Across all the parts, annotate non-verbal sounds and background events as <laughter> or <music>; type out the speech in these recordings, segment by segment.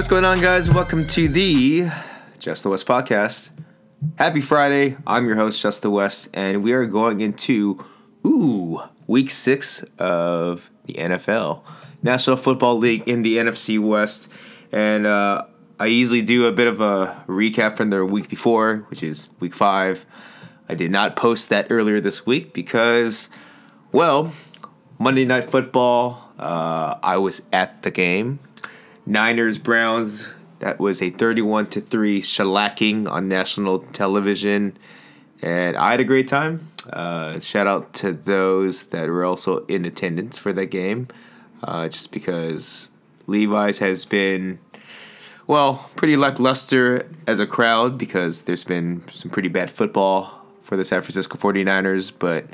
what's going on, guys? Welcome to the Just the West podcast. Happy Friday. I'm your host, Just the West, and we are going into, ooh, week six of the NFL. National Football League in the NFC West. And uh, I usually do a bit of a recap from the week before, which is week five. I did not post that earlier this week because, well, Monday Night Football, uh, I was at the game. Niners Browns, that was a 31 to 3 shellacking on national television. And I had a great time. Uh, shout out to those that were also in attendance for that game, uh, just because Levi's has been well, pretty lackluster as a crowd because there's been some pretty bad football for the San Francisco 49ers, but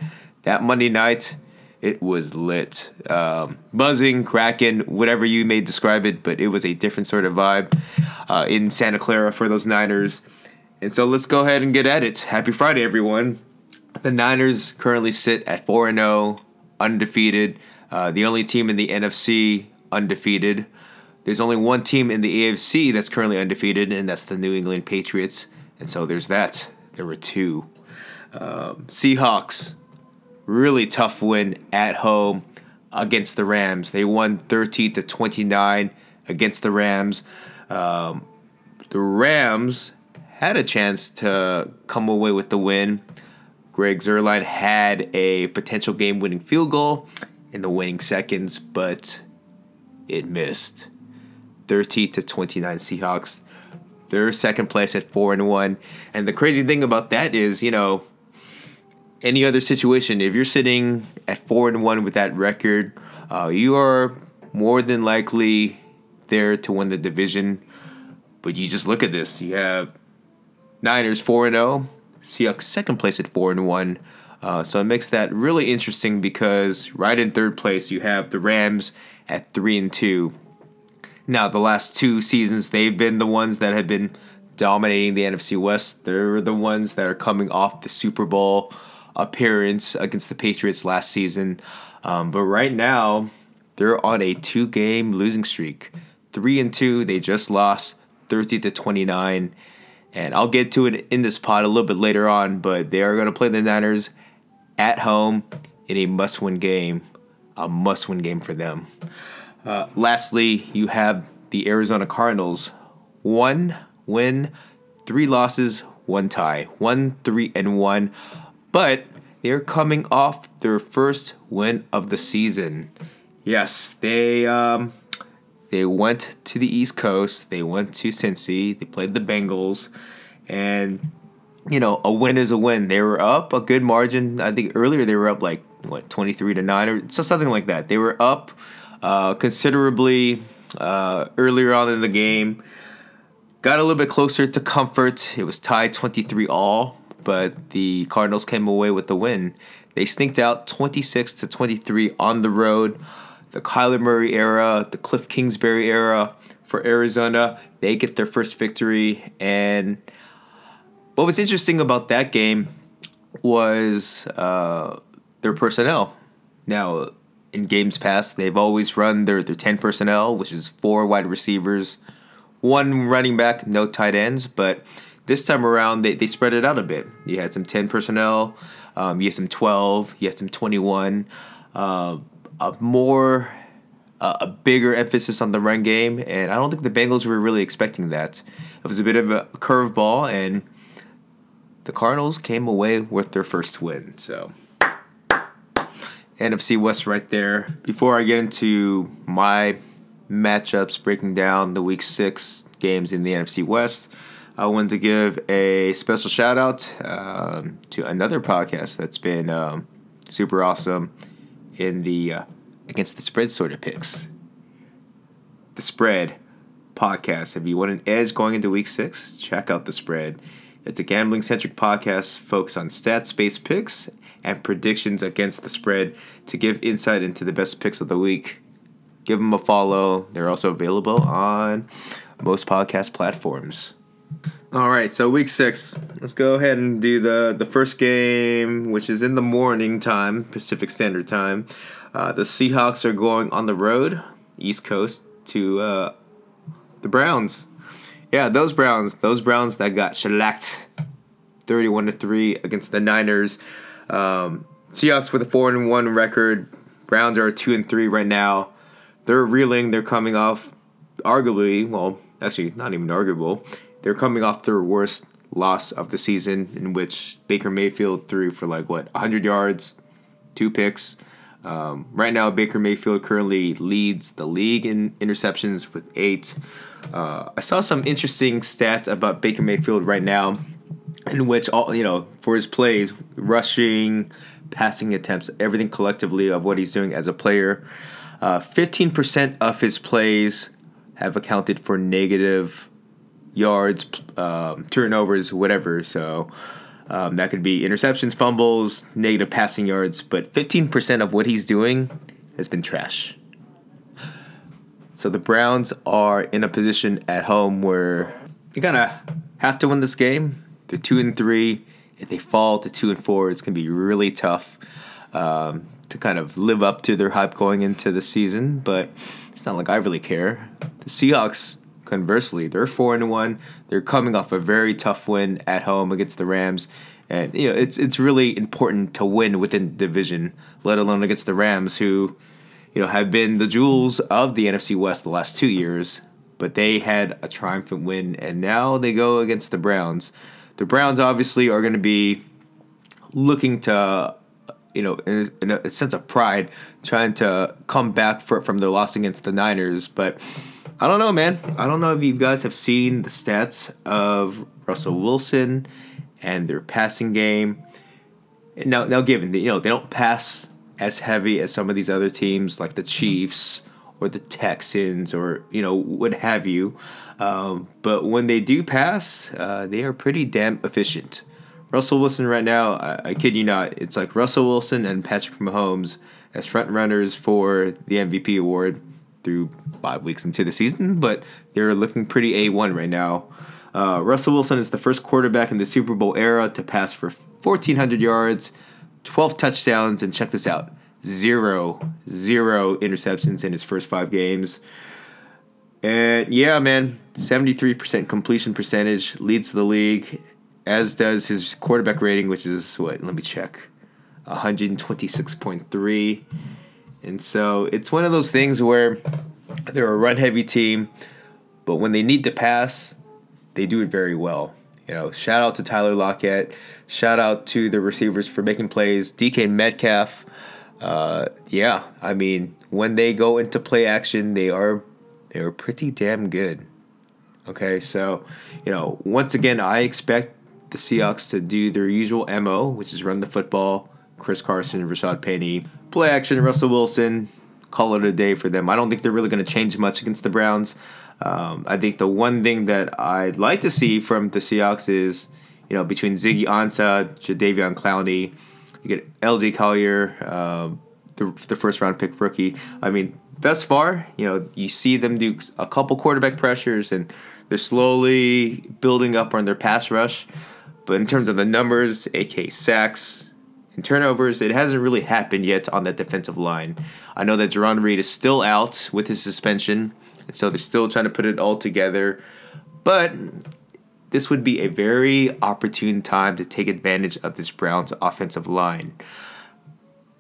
that Monday night, it was lit. Um, buzzing, cracking, whatever you may describe it, but it was a different sort of vibe uh, in Santa Clara for those Niners. And so let's go ahead and get at it. Happy Friday, everyone. The Niners currently sit at 4 0, undefeated. Uh, the only team in the NFC undefeated. There's only one team in the AFC that's currently undefeated, and that's the New England Patriots. And so there's that. There were two. Um, Seahawks, really tough win at home against the Rams. They won 13 to 29 against the Rams. Um, the Rams had a chance to come away with the win. Greg Zuerlein had a potential game winning field goal in the winning seconds, but it missed. 30 to 29 Seahawks. They're second place at 4 and 1. And the crazy thing about that is, you know, any other situation, if you're sitting at 4 and 1 with that record, uh, you are more than likely there to win the division. But you just look at this. You have Niners 4 and 0, Seahawks second place at 4 and 1. Uh, so it makes that really interesting because right in third place you have the Rams at 3 and 2 now, the last two seasons, they've been the ones that have been dominating the NFC West. They're the ones that are coming off the Super Bowl appearance against the Patriots last season. Um, but right now, they're on a two game losing streak. Three and two, they just lost 30 to 29. And I'll get to it in this pod a little bit later on, but they are going to play the Niners at home in a must win game. A must win game for them. Uh, lastly, you have the Arizona Cardinals. One win, three losses, one tie. One, three, and one. But they're coming off their first win of the season. Yes, they um, they went to the East Coast. They went to Cincy. They played the Bengals, and you know a win is a win. They were up a good margin. I think earlier they were up like what twenty three to nine or so something like that. They were up uh, considerably uh, earlier on in the game. Got a little bit closer to comfort. It was tied 23 all, but the Cardinals came away with the win. They sneaked out 26 to 23 on the road. The Kyler Murray era, the Cliff Kingsbury era for Arizona, they get their first victory. And what was interesting about that game was uh, their personnel. Now, in games past, they've always run their, their 10 personnel, which is four wide receivers, one running back, no tight ends. But this time around, they, they spread it out a bit. You had some 10 personnel, um, you had some 12, you had some 21. Uh, a more, uh, a bigger emphasis on the run game. And I don't think the Bengals were really expecting that. It was a bit of a curveball, and the Cardinals came away with their first win. So. NFC West right there. Before I get into my matchups, breaking down the Week Six games in the NFC West, I wanted to give a special shout out um, to another podcast that's been um, super awesome in the uh, against the spread sort of picks. The spread podcast. If you want an edge going into Week Six, check out the spread. It's a gambling centric podcast focused on stats based picks and predictions against the spread to give insight into the best picks of the week. Give them a follow. They're also available on most podcast platforms. All right, so week six. Let's go ahead and do the the first game, which is in the morning time, Pacific Standard Time. Uh, the Seahawks are going on the road, East Coast, to uh, the Browns. Yeah, those Browns, those Browns that got shellacked, thirty-one to three against the Niners. Um, Seahawks with a four and one record. Browns are two and three right now. They're reeling. They're coming off, arguably, well, actually not even arguable. They're coming off their worst loss of the season, in which Baker Mayfield threw for like what 100 yards, two picks. Um, right now, Baker Mayfield currently leads the league in interceptions with eight. Uh, I saw some interesting stats about Baker Mayfield right now, in which all you know for his plays, rushing, passing attempts, everything collectively of what he's doing as a player. Uh, fifteen percent of his plays have accounted for negative yards, um, turnovers, whatever. So um, that could be interceptions, fumbles, negative passing yards, but 15% of what he's doing has been trash. So the Browns are in a position at home where you kind of have to win this game. They're two and three. If they fall to two and four, it's gonna be really tough um, to kind of live up to their hype going into the season. But it's not like I really care. The Seahawks Conversely, they're four and one. They're coming off a very tough win at home against the Rams, and you know it's it's really important to win within the division, let alone against the Rams, who you know have been the jewels of the NFC West the last two years. But they had a triumphant win, and now they go against the Browns. The Browns obviously are going to be looking to you know, in a, in a, sense of pride, trying to come back for, from their loss against the Niners. But I don't know, man. I don't know if you guys have seen the stats of Russell Wilson and their passing game. Now, now, given that you know they don't pass as heavy as some of these other teams like the Chiefs or the Texans or you know what have you, um, but when they do pass, uh, they are pretty damn efficient. Russell Wilson right now, I, I kid you not, it's like Russell Wilson and Patrick Mahomes as front runners for the MVP award through five weeks into the season, but they're looking pretty A1 right now. Uh, Russell Wilson is the first quarterback in the Super Bowl era to pass for 1,400 yards, 12 touchdowns, and check this out zero, zero interceptions in his first five games. And yeah, man, 73% completion percentage leads the league, as does his quarterback rating, which is what? Let me check 126.3. And so it's one of those things where they're a run heavy team, but when they need to pass, they do it very well. You know, shout out to Tyler Lockett. Shout out to the receivers for making plays. DK Metcalf. Uh, yeah, I mean, when they go into play action, they are they are pretty damn good. Okay, so you know, once again, I expect the Seahawks to do their usual mo, which is run the football. Chris Carson, Rashaad Penny, play action, Russell Wilson, call it a day for them. I don't think they're really going to change much against the Browns. Um, I think the one thing that I'd like to see from the Seahawks is, you know, between Ziggy Ansah, Jadeveon Clowney, you get LJ Collier, uh, the, the first round pick rookie. I mean, thus far, you know, you see them do a couple quarterback pressures and they're slowly building up on their pass rush. But in terms of the numbers, AK sacks, in turnovers, it hasn't really happened yet on that defensive line. I know that Jarran Reed is still out with his suspension, and so they're still trying to put it all together. But this would be a very opportune time to take advantage of this Browns offensive line.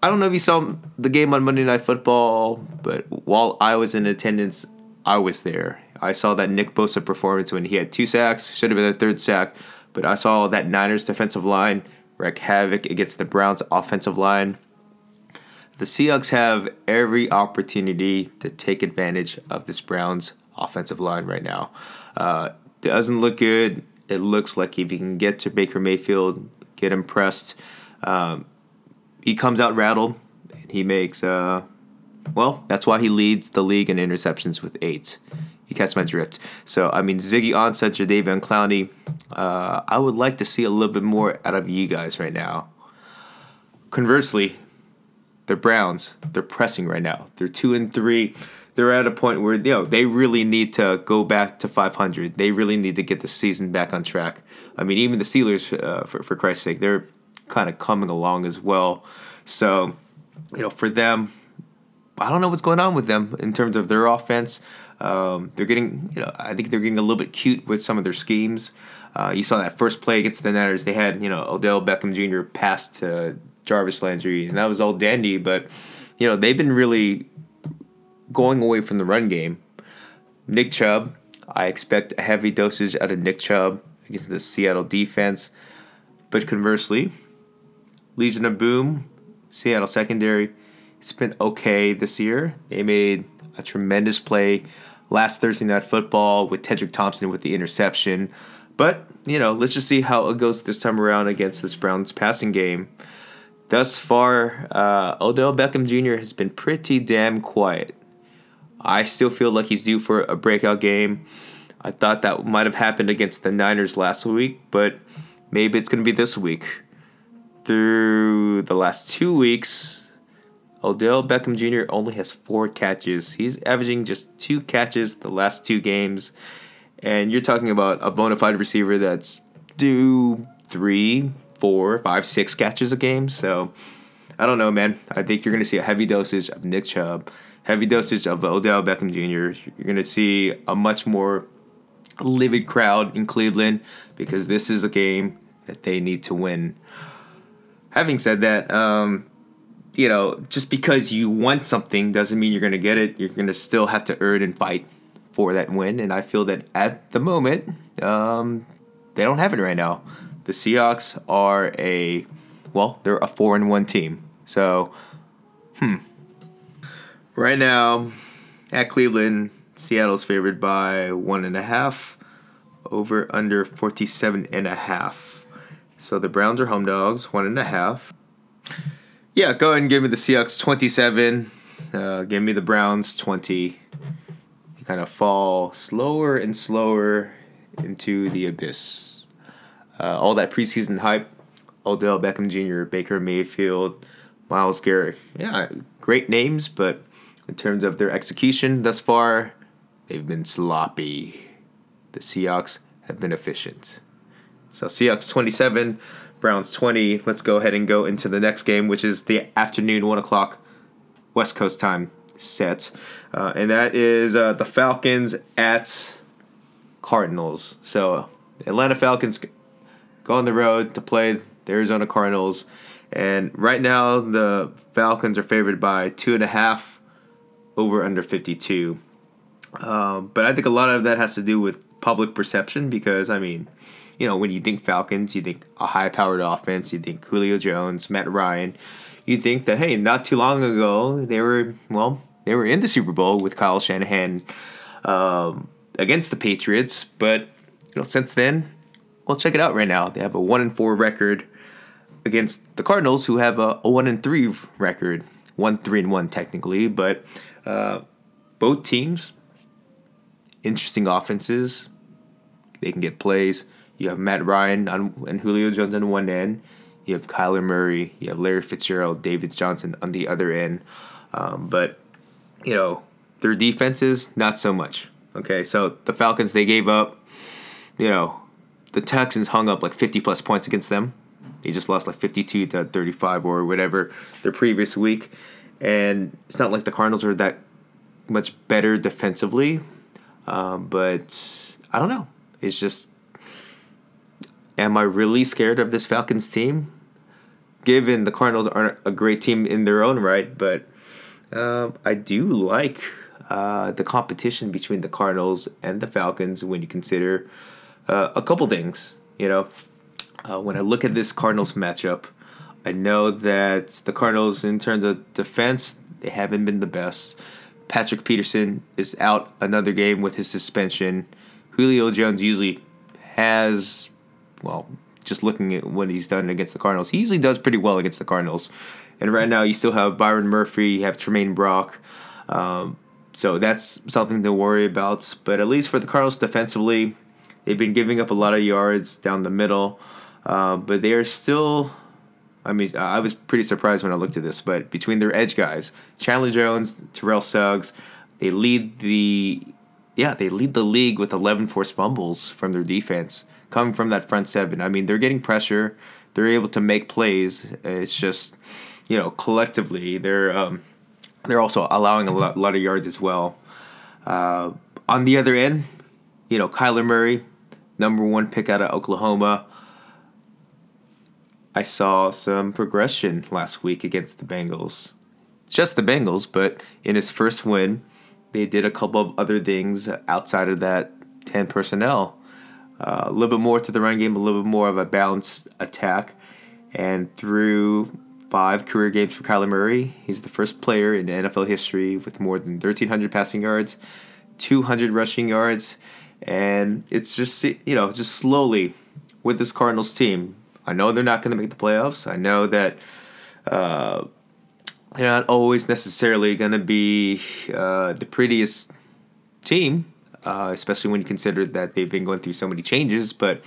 I don't know if you saw the game on Monday Night Football, but while I was in attendance, I was there. I saw that Nick Bosa performance when he had two sacks, should have been a third sack, but I saw that Niners defensive line wreak havoc against the Browns' offensive line. The Seahawks have every opportunity to take advantage of this Browns offensive line right now. Uh, doesn't look good. It looks like if you can get to Baker Mayfield, get impressed, um, he comes out rattled. And he makes, uh, well, that's why he leads the league in interceptions with eight. You catch my drift. So, I mean, Ziggy Ansah, Jadeveon Clowney, uh, I would like to see a little bit more out of you guys right now. Conversely, the Browns, they're pressing right now. They're two and three. They're at a point where you know they really need to go back to 500. They really need to get the season back on track. I mean, even the Steelers, uh, for for Christ's sake, they're kind of coming along as well. So, you know, for them, I don't know what's going on with them in terms of their offense. Um, they're getting, you know, I think they're getting a little bit cute with some of their schemes. Uh, you saw that first play against the Niners. They had, you know, Odell Beckham Jr. pass to Jarvis Landry, and that was all dandy. But, you know, they've been really going away from the run game. Nick Chubb, I expect a heavy dosage out of Nick Chubb against the Seattle defense. But conversely, Legion of Boom, Seattle secondary, it's been okay this year. They made a tremendous play last Thursday night football with Tedric Thompson with the interception. But, you know, let's just see how it goes this time around against this Browns passing game. Thus far, uh, Odell Beckham Jr. has been pretty damn quiet. I still feel like he's due for a breakout game. I thought that might have happened against the Niners last week, but maybe it's going to be this week. Through the last two weeks, Odell Beckham Jr. only has four catches. He's averaging just two catches the last two games. And you're talking about a bona fide receiver that's due three, four, five, six catches a game. So I don't know, man. I think you're going to see a heavy dosage of Nick Chubb, heavy dosage of Odell Beckham Jr. You're going to see a much more livid crowd in Cleveland because this is a game that they need to win. Having said that, um, you know, just because you want something doesn't mean you're going to get it. You're going to still have to earn and fight for that win. And I feel that at the moment, um, they don't have it right now. The Seahawks are a, well, they're a four and one team. So, hmm. Right now, at Cleveland, Seattle's favored by one and a half, over under 47 and a half. So the Browns are home dogs, one and a half. Yeah, go ahead and give me the Seahawks 27. Uh, give me the Browns 20. You kind of fall slower and slower into the abyss. Uh, all that preseason hype, Odell Beckham Jr., Baker Mayfield, Myles Garrett. Yeah, great names, but in terms of their execution thus far, they've been sloppy. The Seahawks have been efficient. So Seahawks 27, Browns 20. Let's go ahead and go into the next game, which is the afternoon, 1 o'clock West Coast time set. Uh, and that is uh, the Falcons at Cardinals. So Atlanta Falcons go on the road to play the Arizona Cardinals. And right now, the Falcons are favored by two and a half over under 52. Um, but I think a lot of that has to do with public perception because, I mean, you know, when you think Falcons, you think a high powered offense, you think Julio Jones, Matt Ryan. You think that, hey, not too long ago, they were, well, they were in the Super Bowl with Kyle Shanahan um, against the Patriots. But, you know, since then, well, check it out right now. They have a 1 and 4 record against the Cardinals, who have a, a 1 and 3 record. 1 3 and 1, technically. But uh, both teams, interesting offenses. They can get plays. You have Matt Ryan on, and Julio Jones on one end. You have Kyler Murray. You have Larry Fitzgerald, David Johnson on the other end. Um, but, you know, their defenses, not so much. Okay, so the Falcons, they gave up, you know, the Texans hung up like 50 plus points against them. They just lost like 52 to 35 or whatever their previous week. And it's not like the Cardinals are that much better defensively. Um, but I don't know. It's just Am I really scared of this Falcons team? Given the Cardinals aren't a great team in their own right, but uh, I do like uh, the competition between the Cardinals and the Falcons when you consider uh, a couple things. You know, uh, when I look at this Cardinals matchup, I know that the Cardinals, in terms of defense, they haven't been the best. Patrick Peterson is out another game with his suspension. Julio Jones usually has well, just looking at what he's done against the Cardinals, he usually does pretty well against the Cardinals. And right now, you still have Byron Murphy, you have Tramaine Brock. Um, so that's something to worry about. But at least for the Cardinals defensively, they've been giving up a lot of yards down the middle. Uh, but they are still. I mean, I was pretty surprised when I looked at this, but between their edge guys, Chandler Jones, Terrell Suggs, they lead the yeah, they lead the league with 11 forced fumbles from their defense coming from that front seven. I mean, they're getting pressure. They're able to make plays. It's just, you know, collectively they're um, they're also allowing a lot, lot of yards as well. Uh, on the other end, you know, Kyler Murray, number one pick out of Oklahoma. I saw some progression last week against the Bengals. It's just the Bengals, but in his first win, they did a couple of other things outside of that 10 personnel. A little bit more to the run game, a little bit more of a balanced attack. And through five career games for Kyler Murray, he's the first player in NFL history with more than 1,300 passing yards, 200 rushing yards. And it's just, you know, just slowly with this Cardinals team. I know they're not going to make the playoffs. I know that uh, they're not always necessarily going to be uh, the prettiest team, uh, especially when you consider that they've been going through so many changes. But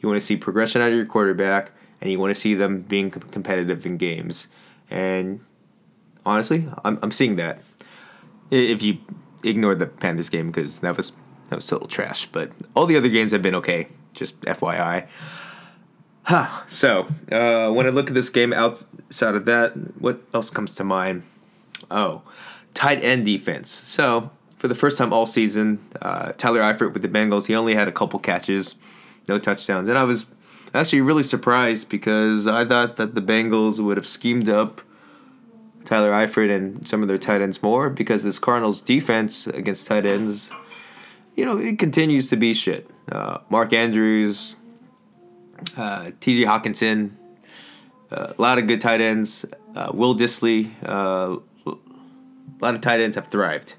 you want to see progression out of your quarterback, and you want to see them being competitive in games. And honestly, I'm, I'm seeing that. If you ignore the Panthers game because that was that was a little trash, but all the other games have been okay. Just FYI. Huh. So, uh, when I look at this game outside of that, what else comes to mind? Oh, tight end defense. So, for the first time all season, uh, Tyler Eifert with the Bengals, he only had a couple catches, no touchdowns. And I was actually really surprised because I thought that the Bengals would have schemed up Tyler Eifert and some of their tight ends more because this Cardinals defense against tight ends, you know, it continues to be shit. Uh, Mark Andrews, uh, T.J. Hockenson, uh, a lot of good tight ends. Uh, Will Dissly, uh, a lot of tight ends have thrived,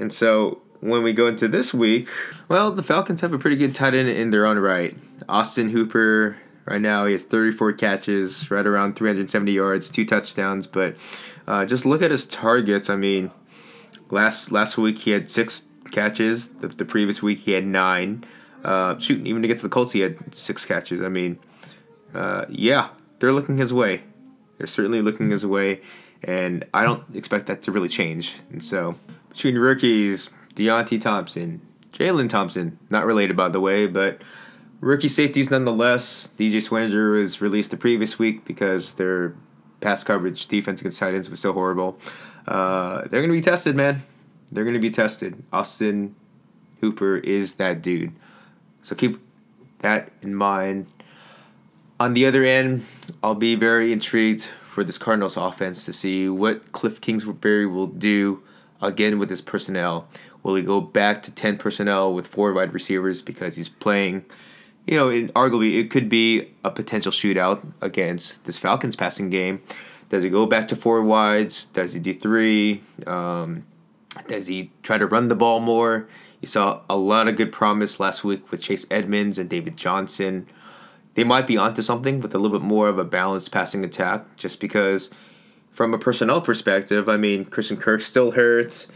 and so when we go into this week, well, the Falcons have a pretty good tight end in their own right. Austin Hooper, right now, he has 34 catches, right around 370 yards, two touchdowns. But uh, just look at his targets. I mean, last last week he had six catches. The, the previous week he had nine. Uh, shoot, even against the Colts, he had six catches. I mean, uh, yeah, they're looking his way. They're certainly looking his way, and I don't expect that to really change. And so, between rookies, Deionte Thompson, Jalen Thompson, not related by the way, but rookie safeties nonetheless. DJ Swearinger was released the previous week because their pass coverage defense against tight ends was so horrible. Uh, they're going to be tested, man. They're going to be tested. Austin Hooper is that dude. So keep that in mind. On the other end, I'll be very intrigued for this Cardinals offense to see what Cliff Kingsbury will do again with his personnel. Will he go back to 10 personnel with four wide receivers because he's playing, you know, in, arguably it could be a potential shootout against this Falcons passing game. Does he go back to four wides? Does he do three? Um, does he try to run the ball more? You saw a lot of good promise last week with Chase Edmonds and David Johnson. They might be onto something with a little bit more of a balanced passing attack, just because, from a personnel perspective, I mean, Christian Kirk still hurts.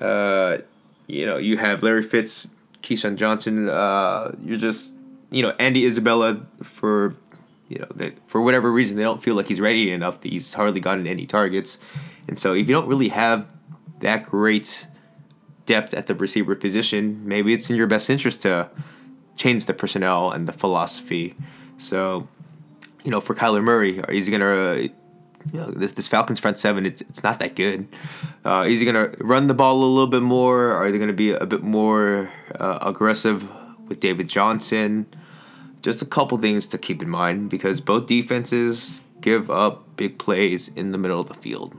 Uh, you know, you have Larry Fitz, KeeSean Johnson. Uh, you're just, you know, Andy Isabella for, you know, that for whatever reason they don't feel like he's ready enough. He's hardly gotten any targets, and so if you don't really have that great depth at the receiver position, maybe it's in your best interest to change the personnel and the philosophy. So, you know, for Kyler Murray, is he gonna? You know, this, this Falcons front seven, it's it's not that good. Uh, is he gonna run the ball a little bit more? Are they gonna be a bit more uh, aggressive with David Johnson? Just a couple things to keep in mind because both defenses give up big plays in the middle of the field.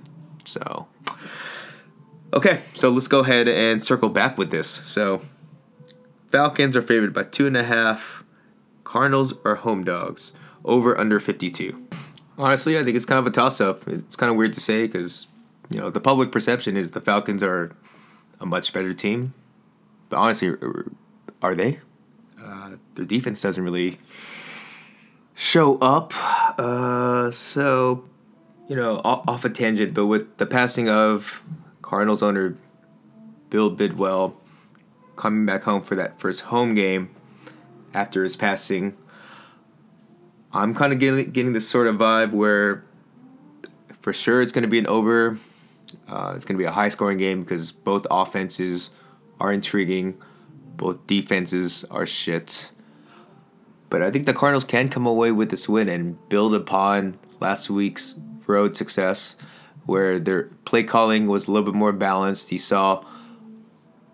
So, Okay, so let's go ahead and circle back with this. So, Falcons are favored by two and a half. Cardinals are home dogs. Over under 52. Honestly, I think it's kind of a toss up. It's kind of weird to say because, you know, the public perception is the Falcons are a much better team. But honestly, are they? Uh, their defense doesn't really show up. Uh, so, you know, off a tangent, but with the passing of Cardinals owner Bill Bidwell coming back home for that first home game after his passing. I'm kind of getting getting this sort of vibe where, for sure, it's going to be an over. Uh, it's going to be a high scoring game because both offenses are intriguing, both defenses are shit. But I think the Cardinals can come away with this win and build upon last week's road success where their play calling was a little bit more balanced. He saw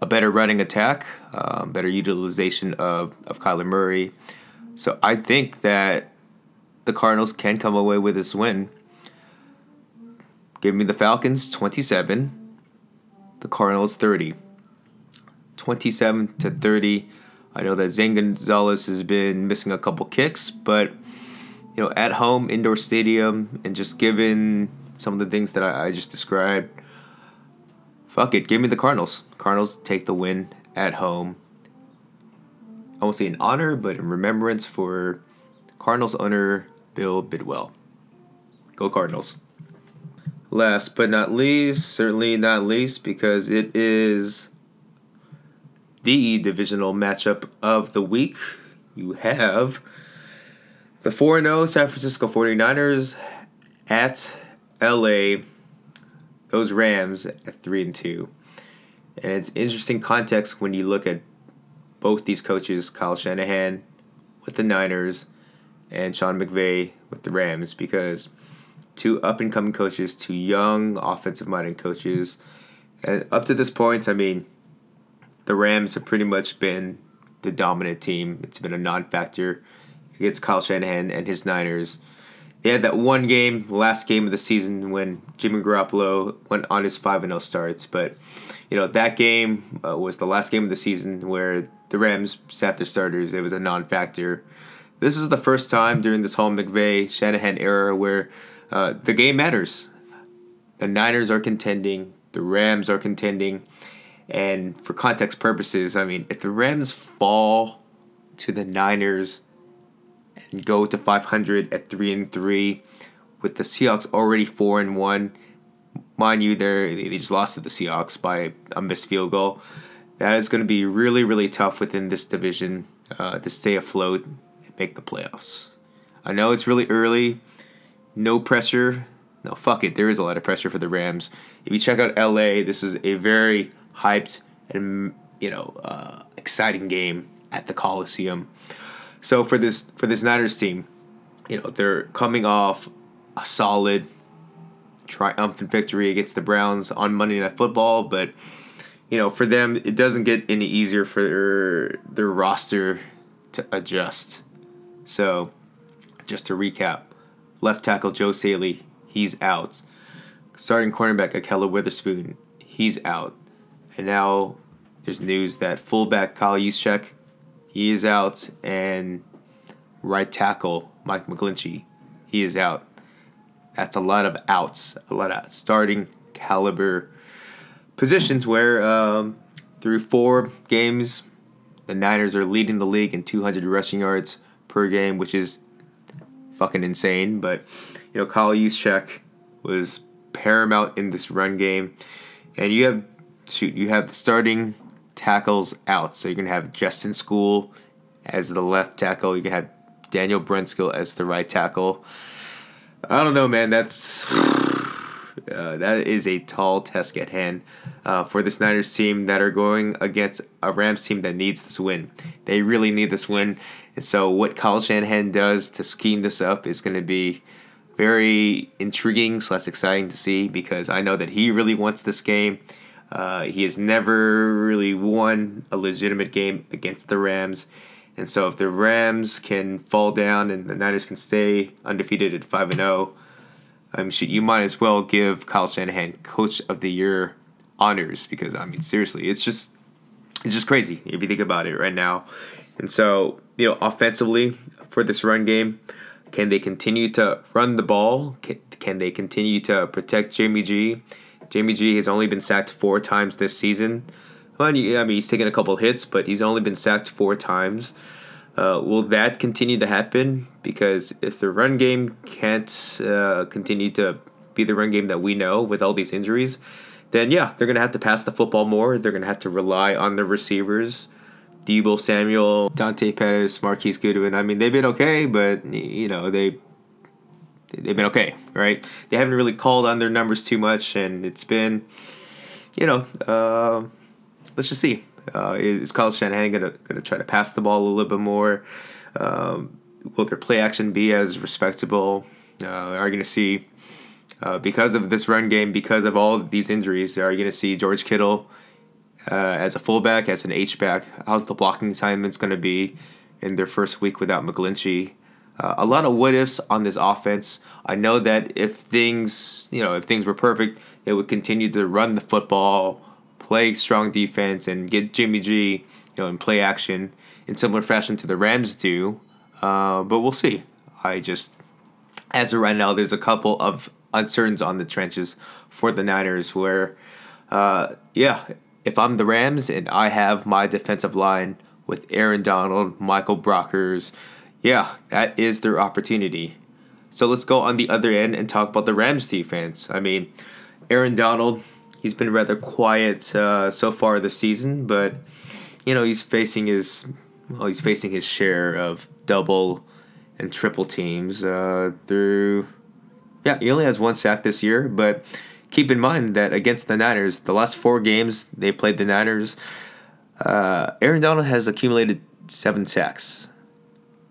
a better running attack, um, better utilization of, of Kyler Murray. So I think that the Cardinals can come away with this win. Give me the Falcons 27, the Cardinals 30. 27 to 30. I know that Zane Gonzalez has been missing a couple kicks, but you know, at home, indoor stadium, and just given some of the things that I, I just described, fuck it, give me the Cardinals. Cardinals take the win at home. I won't say in honor, but in remembrance for Cardinals owner Bill Bidwell. Go Cardinals. Last but not least, certainly not least, because it is the divisional matchup of the week. You have the 4 0 San Francisco 49ers at LA, those Rams at 3 and 2. And it's interesting context when you look at both these coaches, Kyle Shanahan with the Niners and Sean McVay with the Rams, because two up and coming coaches, two young offensive minded coaches. And up to this point, I mean, the Rams have pretty much been the dominant team. It's been a non factor against Kyle Shanahan and his Niners. They had that one game, last game of the season, when Jimmy Garoppolo went on his 5 0 starts. But, you know, that game uh, was the last game of the season where the Rams sat their starters. It was a non factor. This is the first time during this whole McVay Shanahan era where uh, the game matters. The Niners are contending, the Rams are contending. And for context purposes, I mean, if the Rams fall to the Niners and go to 500 at 3 and 3 with the Seahawks already 4 and 1, mind you, they they just lost to the Seahawks by a missed field goal. That is going to be really, really tough within this division uh, to stay afloat make the playoffs. I know it's really early, no pressure. No, fuck it. There is a lot of pressure for the Rams. If you check out LA, this is a very hyped and you know uh, exciting game at the Coliseum. So for this for this Niners team, you know they're coming off a solid triumphant victory against the Browns on Monday Night Football, but you know for them it doesn't get any easier for their, their roster to adjust. So just to recap, left tackle Joe Staley, he's out. Starting cornerback Ahkello Witherspoon, he's out. And now there's news that fullback Kyle Juszczyk, he is out, and right tackle Mike McGlinchey, he is out. That's a lot of outs, a lot of starting caliber positions where um, through four games, the Niners are leading the league in 200 rushing yards per game, which is fucking insane. But you know, Kyle Juszczyk was paramount in this run game, and you have shoot, you have the starting tackles out. So you're gonna have Justin Skule as the left tackle. You can have Daniel Brunskill as the right tackle. I don't know, man. That's <sighs> uh, that is a tall task at hand uh, for the Niners team that are going against a Rams team that needs this win. They really need this win, and so what Kyle Shanahan does to scheme this up is going to be very intriguing slash exciting to see because I know that he really wants this game. Uh, he has never really won a legitimate game against the Rams. And so if the Rams can fall down and the Niners can stay undefeated at 5 and 0, um, you might as well give Kyle Shanahan Coach of the Year honors because I mean seriously, it's just it's just crazy if you think about it right now. And so you know, offensively for this run game, can they continue to run the ball? Can, can they continue to protect Jamie G? Jamie G has only been sacked four times this season. Well, I mean, he's taken a couple hits, but he's only been sacked four times. Uh, will that continue to happen? Because if the run game can't uh, continue to be the run game that we know with all these injuries, then yeah, they're going to have to pass the football more. They're going to have to rely on the receivers. Deebo Samuel, Dante Pettis, Marquise Goodwin. I mean, they've been okay, but, you know, they they've been okay, right? They haven't really called on their numbers too much, and it's been, you know, uh, let's just see. Uh, is Kyle Shanahan gonna gonna try to pass the ball a little bit more? Um, will their play action be as respectable? Uh, are you gonna see uh, because of this run game, because of all these injuries? Are you gonna see George Kittle uh, as a fullback, as an H back. How's the blocking assignments to be in their first week without McGlinchey? Uh, a lot of what ifs on this offense. I know that if things, you know, if things were perfect, they would continue to run the football, play strong defense, and get Jimmy G, you know, in play action in similar fashion to the Rams do. Uh, but we'll see. I just, as of right now, there's a couple of uncertainties on the trenches for the Niners where, uh, yeah, if I'm the Rams and I have my defensive line with Aaron Donald, Michael Brockers, yeah, that is their opportunity. So let's go on the other end and talk about the Rams defense. I mean, Aaron Donald, he's been rather quiet uh, so far this season, but you know he's facing his well, he's facing his share of double and triple teams uh, through. Yeah, he only has one sack this year, but keep in mind that against the Niners, the last four games they played the Niners, uh, Aaron Donald has accumulated seven sacks.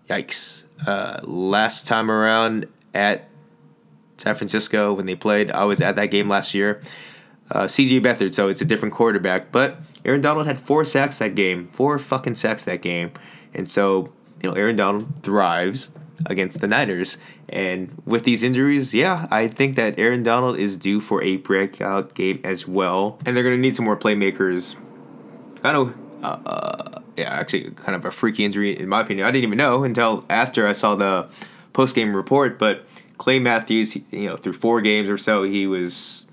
Yikes. Uh, last time around at San Francisco when they played, I was at that game last year. Uh, CJ Beathard, so it's a different quarterback. But Aaron Donald had four sacks that game, four fucking sacks that game. And so, you know, Aaron Donald thrives against the Niners. And with these injuries, yeah, I think that Aaron Donald is due for a breakout game as well. And they're to need some more playmakers. Kind of, uh, uh, yeah, actually, kind of a freaky injury, in my opinion. I didn't even know until after I saw the post game report. But Clay Matthews, you know, through four games or so, he was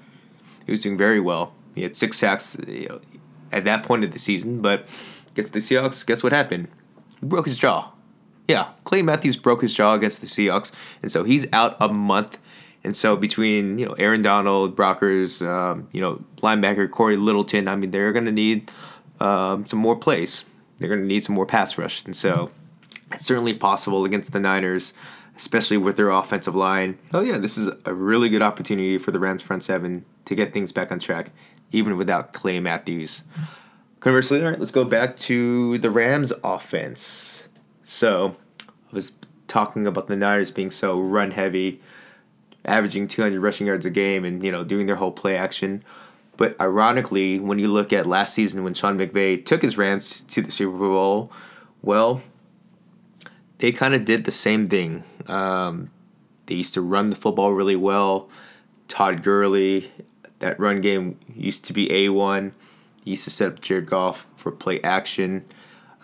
he was doing very well. He had six sacks you know, at that point of the season, but against the Seahawks, guess what happened? He broke his jaw. Yeah, Clay Matthews broke his jaw against the Seahawks, and so he's out a month. And so between you know Aaron Donald, Brockers, um, you know linebacker Cory Littleton, I mean they're going to need um, some more plays. They're going to need some more pass rush, and so it's certainly possible against the Niners, especially with their offensive line. Oh yeah, this is a really good opportunity for the Rams front seven to get things back on track, even without Clay Matthews. Conversely, all right, let's go back to the Rams offense. So I was talking about the Niners being so run heavy, averaging 200 rushing yards a game, and you know doing their whole play action. But ironically, when you look at last season when Sean McVay took his Rams to the Super Bowl, well, they kind of did the same thing. Um, they used to run the football really well. Todd Gurley, that run game used to be A1. He used to set up Jared Goff for play action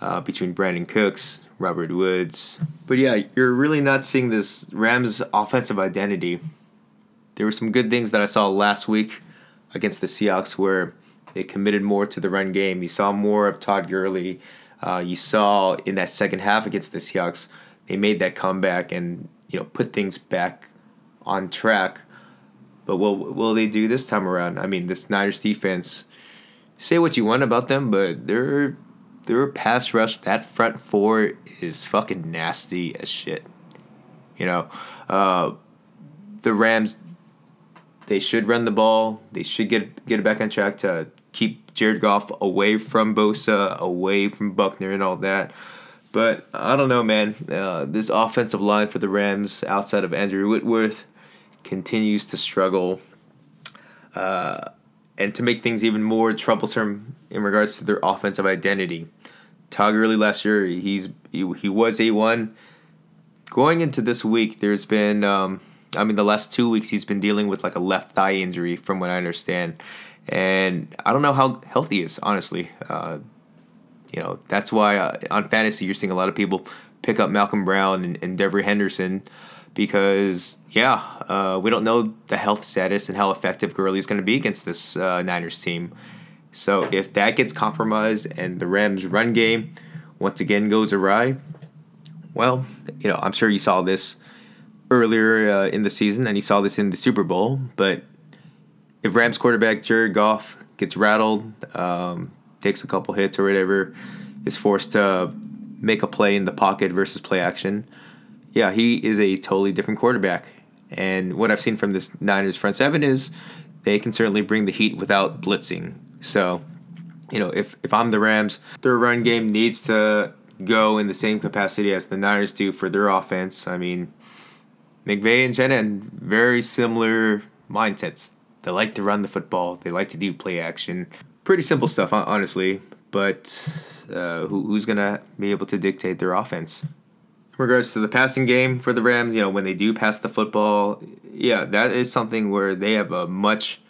uh, between Brandin Cooks, Robert Woods. But yeah, you're really not seeing this Rams offensive identity. There were some good things that I saw last week against the Seahawks where they committed more to the run game. You saw more of Todd Gurley. Uh, you saw in that second half against the Seahawks, they made that comeback and you know put things back on track. But will will they do this time around? I mean, this Niners defense. Say what you want about them, but they're their pass rush, that front four is fucking nasty as shit. You know, uh, the Rams, they should run the ball. They should get get it back on track to keep Jared Goff away from Bosa, away from Buckner, and all that. But I don't know, man. Uh, this offensive line for the Rams, outside of Andrew Whitworth, continues to struggle. Uh, and to make things even more troublesome in regards to their offensive identity. Todd Gurley last year, he's he, he was a one. Going into this week, there's been um, I mean the last two weeks he's been dealing with like a left thigh injury, from what I understand, and I don't know how healthy he is honestly. Uh, you know that's why uh, on fantasy you're seeing a lot of people pick up Malcolm Brown and, and Devery Henderson because yeah, uh, we don't know the health status and how effective Gurley is going to be against this uh, Niners team. So if that gets compromised and the Rams' run game once again goes awry, well, you know, I'm sure you saw this earlier uh, in the season and you saw this in the Super Bowl. But if Rams quarterback Jared Goff gets rattled, um, takes a couple hits or whatever, is forced to make a play in the pocket versus play action, yeah, he is a totally different quarterback. And what I've seen from this Niners front seven is they can certainly bring the heat without blitzing. So, you know, if, if I'm the Rams, their run game needs to go in the same capacity as the Niners do for their offense. I mean, McVay and Shanahan, very similar mindsets. They like to run the football, they like to do play action. pretty simple stuff, honestly. But uh, who, who's gonna be able to dictate their offense? Regards to the passing game for the Rams, you know, when they do pass the football, yeah, that is something where they have a much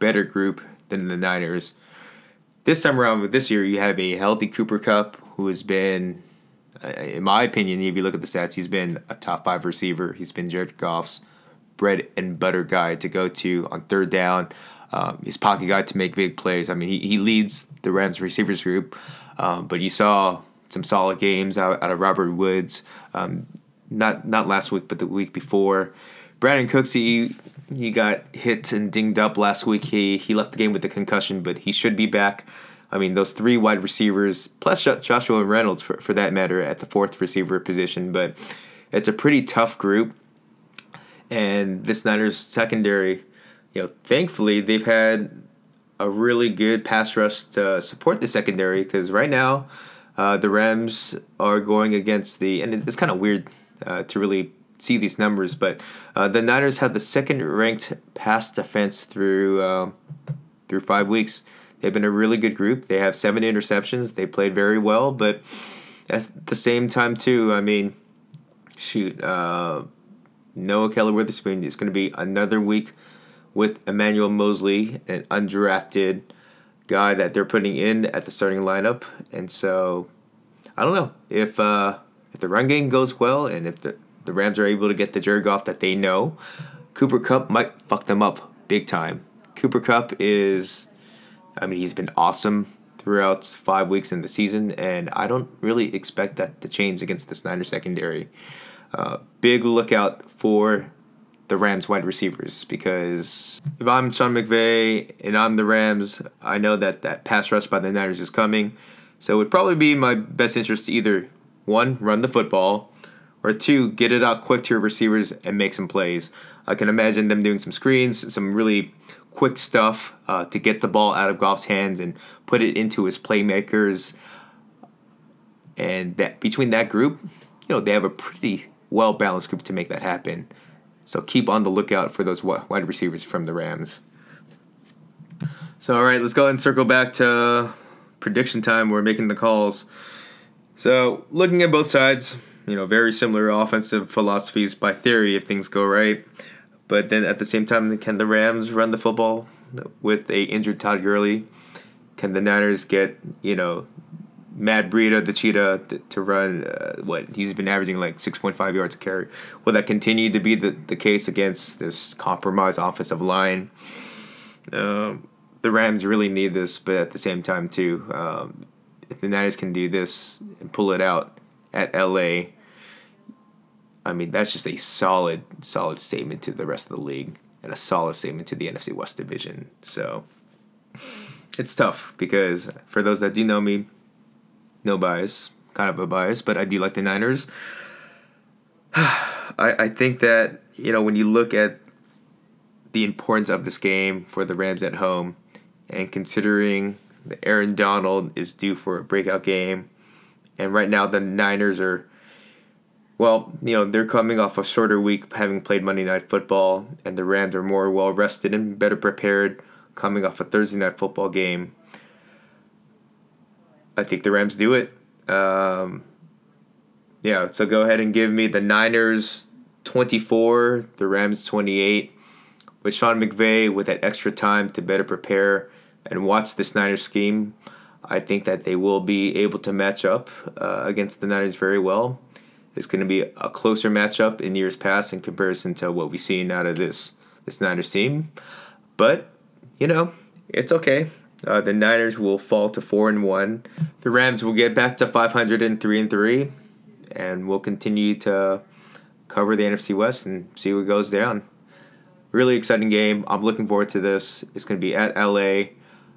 better group than the Niners. This time around, this year, you have a healthy Cooper Kupp who has been, in my opinion, if you look at the stats, he's been a top five receiver. He's been Jared Goff's bread and butter guy to go to on third down. Um, his pocket guy to make big plays. I mean, he, he leads the Rams receivers group, um, but you saw some solid games out, out of Robert Woods. Um, not not last week, but the week before. Brandin Cooks, he he got hit and dinged up last week. He he left the game with a concussion, but he should be back. I mean, those three wide receivers, plus Joshua Reynolds for, for that matter, at the fourth receiver position. But it's a pretty tough group. And this Niners secondary, you know, thankfully they've had a really good pass rush to support the secondary because right now uh, the Rams are going against the, and it's, kind of weird uh, to really see these numbers, but uh, the Niners have the second ranked pass defense through um, through five weeks. They've been a really good group. They have seven interceptions. They played very well, but at the same time, too, I mean, shoot, uh, no Ahkello Witherspoon is going to be another week with Emmanuel Moseley, an undrafted guy that they're putting in at the starting lineup. And so, I don't know if uh, if the run game goes well and if the the Rams are able to get the Jared Goff that they know, Cooper Kupp might fuck them up big time. Cooper Kupp is I mean, he's been awesome throughout five weeks in the season, and I don't really expect that to change against the Snyder secondary. Uh, big lookout for the Rams wide receivers because if I'm Sean McVay and I'm the Rams, I know that that pass rush by the Niners is coming. So it would probably be my best interest to either one, run the football, or two, get it out quick to your receivers and make some plays. I can imagine them doing some screens, some really quick stuff uh, to get the ball out of Goff's hands and put it into his playmakers. And that between that group, you know, they have a pretty well balanced group to make that happen. So keep on the lookout for those wide receivers from the Rams. So all right, let's go ahead and circle back to prediction time. We're making the calls. So looking at both sides, you know, very similar offensive philosophies by theory if things go right. But then at the same time, can the Rams run the football with a injured Todd Gurley? Can the Niners get you know Matt Breida, the cheetah, to, to run uh, what he's been averaging like six point five yards a carry? Will that continue to be the, the case against this compromised offensive line? Um, the Rams really need this, but at the same time too, um, if the Niners can do this and pull it out at LA, I mean, that's just a solid, solid statement to the rest of the league and a solid statement to the NFC West division. So it's tough because for those that do know me, no bias, kind of a bias, but I do like the Niners. <sighs> I, I think that, you know, when you look at the importance of this game for the Rams at home and considering that Aaron Donald is due for a breakout game, and right now the Niners are well, you know, they're coming off a shorter week having played Monday Night Football, and the Rams are more well rested and better prepared coming off a Thursday Night Football game. I think the Rams do it. Um, yeah, so go ahead and give me the Niners 24, the Rams 28. With Sean McVay with that extra time to better prepare and watch this Niners scheme, I think that they will be able to match up uh, against the Niners very well. It's going to be a closer matchup in years past in comparison to what we've seen out of this this Niners team. But you know, it's okay. Uh, the Niners will fall to four and one. The Rams will get back to five hundred and three and three, and we'll continue to cover the NFC West and see what goes down. Really exciting game. I'm looking forward to this. It's going to be at LA.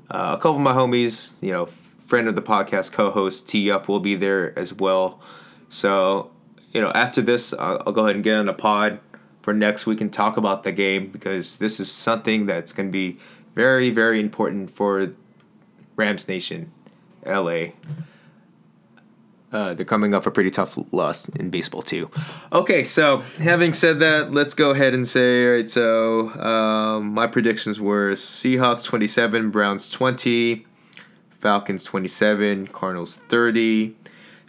Uh, a couple of my homies, you know, friend of the podcast co-host T Up will be there as well. So you know, after this, I'll, I'll, go ahead and get on a pod for next week and talk about the game because this is something that's going to be very, very important for Rams Nation, LA. Uh, they're coming off a pretty tough loss in baseball too. Okay, so having said that, let's go ahead and say, all right. So um, my predictions were Seahawks twenty seven, Browns twenty. Falcons 27, Cardinals 30,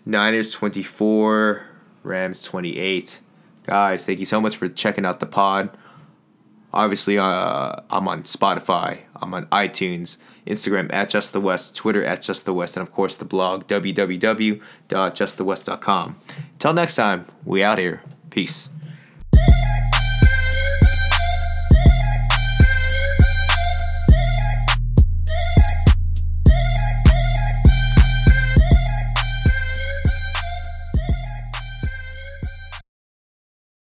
Niners 24, Rams 28. Guys, thank you so much for checking out the pod. Obviously, uh, I'm on Spotify, I'm on iTunes, Instagram at Just the West, Twitter at Just the West, and of course the blog www.justthewest.com. Till next time, we out here. Peace.